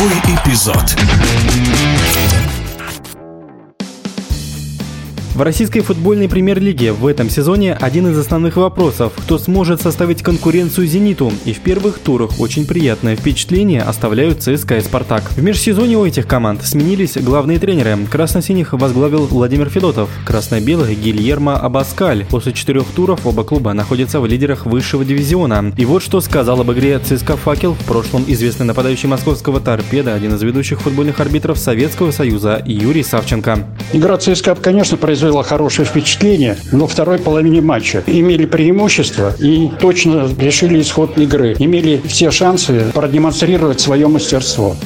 Новый эпизод. В российской футбольной премьер-лиге в этом сезоне один из основных вопросов – кто сможет составить конкуренцию «Зениту». И в первых турах очень приятное впечатление оставляют ЦСКА и «Спартак». В межсезонье у этих команд сменились главные тренеры. Красно-синих возглавил Владимир Федотов, красно-белых – Гильермо Абаскаль. После четырех туров оба клуба находятся в лидерах высшего дивизиона. И вот что сказал об игре ЦСКА «Факел» в прошлом известный нападающий московского «Торпеда», один из ведущих футбольных арбитров Советского Союза Юрий Савченко. Игра ЦСКА, конечно, произвела хорошее впечатление, но второй половине матча имели преимущество и точно решили исход игры. Имели все шансы продемонстрировать свое мастерство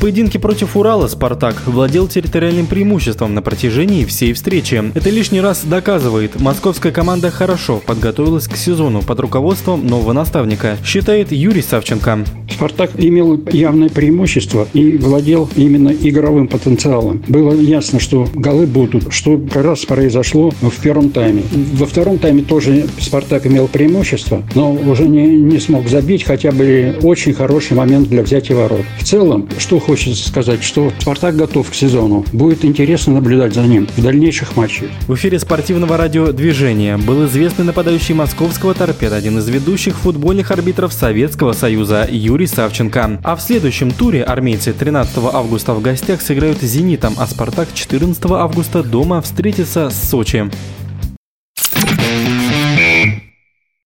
поединке против Урала «Спартак» владел территориальным преимуществом на протяжении всей встречи. Это лишний раз доказывает, московская команда хорошо подготовилась к сезону под руководством нового наставника, считает Юрий Савченко. «Спартак» имел явное преимущество и владел именно игровым потенциалом. Было ясно, что голы будут, что как раз произошло в первом тайме. Во втором тайме тоже «Спартак» имел преимущество, но уже не, не смог забить, хотя были очень хороший момент для взятия ворот. В целом, что хочется сказать, что «Спартак» готов к сезону. Будет интересно наблюдать за ним в дальнейших матчах. В эфире спортивного радио «Движение» был известный нападающий московского торпеда, один из ведущих футбольных арбитров Советского Союза Юрий Савченко. А в следующем туре армейцы 13 августа в гостях сыграют с «Зенитом», а «Спартак» 14 августа дома встретится с Сочи.